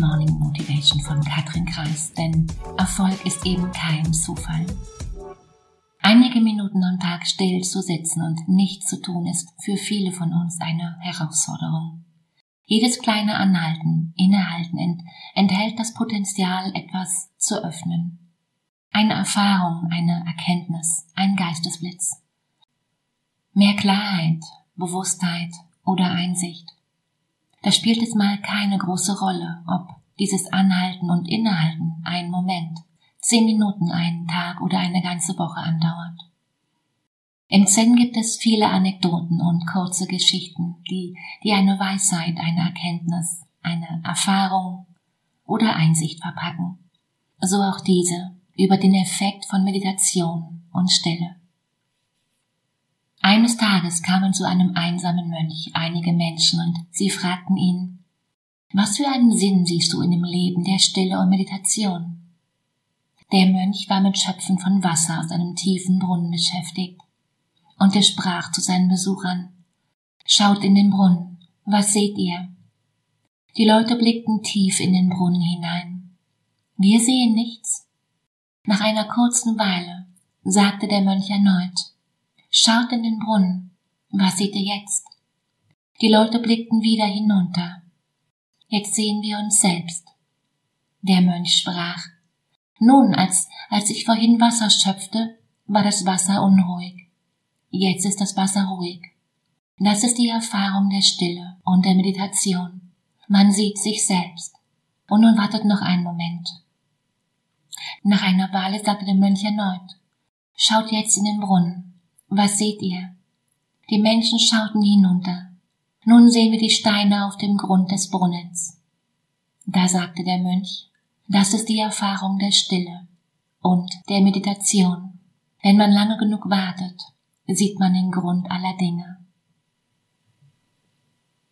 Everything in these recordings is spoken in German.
Meditation von Katrin Kreis, denn Erfolg ist eben kein Zufall. Einige Minuten am Tag still zu sitzen und nichts zu tun ist für viele von uns eine Herausforderung. Jedes kleine Anhalten, Innehalten ent enthält das Potenzial, etwas zu öffnen. Eine Erfahrung, eine Erkenntnis, ein Geistesblitz. Mehr Klarheit, Bewusstheit oder Einsicht. Da spielt es mal keine große Rolle, ob dieses Anhalten und Innehalten einen Moment, zehn Minuten, einen Tag oder eine ganze Woche andauert. Im Zen gibt es viele Anekdoten und kurze Geschichten, die, die eine Weisheit, eine Erkenntnis, eine Erfahrung oder Einsicht verpacken. So auch diese über den Effekt von Meditation und Stille. Eines Tages kamen zu einem einsamen Mönch einige Menschen und sie fragten ihn, was für einen Sinn siehst du in dem Leben der Stille und Meditation? Der Mönch war mit Schöpfen von Wasser aus einem tiefen Brunnen beschäftigt, und er sprach zu seinen Besuchern, Schaut in den Brunnen, was seht ihr? Die Leute blickten tief in den Brunnen hinein. Wir sehen nichts. Nach einer kurzen Weile sagte der Mönch erneut, Schaut in den Brunnen, was seht ihr jetzt? Die Leute blickten wieder hinunter. Jetzt sehen wir uns selbst. Der Mönch sprach, nun, als, als ich vorhin Wasser schöpfte, war das Wasser unruhig. Jetzt ist das Wasser ruhig. Das ist die Erfahrung der Stille und der Meditation. Man sieht sich selbst. Und nun wartet noch ein Moment. Nach einer Weile sagte der Mönch erneut, Schaut jetzt in den Brunnen. Was seht ihr? Die Menschen schauten hinunter. Nun sehen wir die Steine auf dem Grund des Brunnens. Da sagte der Mönch, das ist die Erfahrung der Stille und der Meditation. Wenn man lange genug wartet, sieht man den Grund aller Dinge.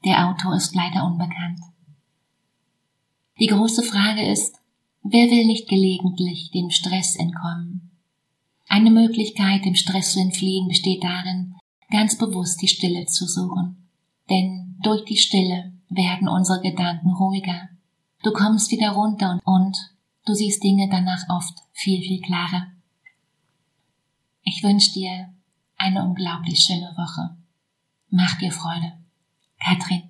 Der Autor ist leider unbekannt. Die große Frage ist, wer will nicht gelegentlich dem Stress entkommen? Eine Möglichkeit, dem Stress zu entfliehen, besteht darin, ganz bewusst die Stille zu suchen. Denn durch die Stille werden unsere Gedanken ruhiger. Du kommst wieder runter und, und du siehst Dinge danach oft viel, viel klarer. Ich wünsche dir eine unglaublich schöne Woche. Mach dir Freude. Katrin.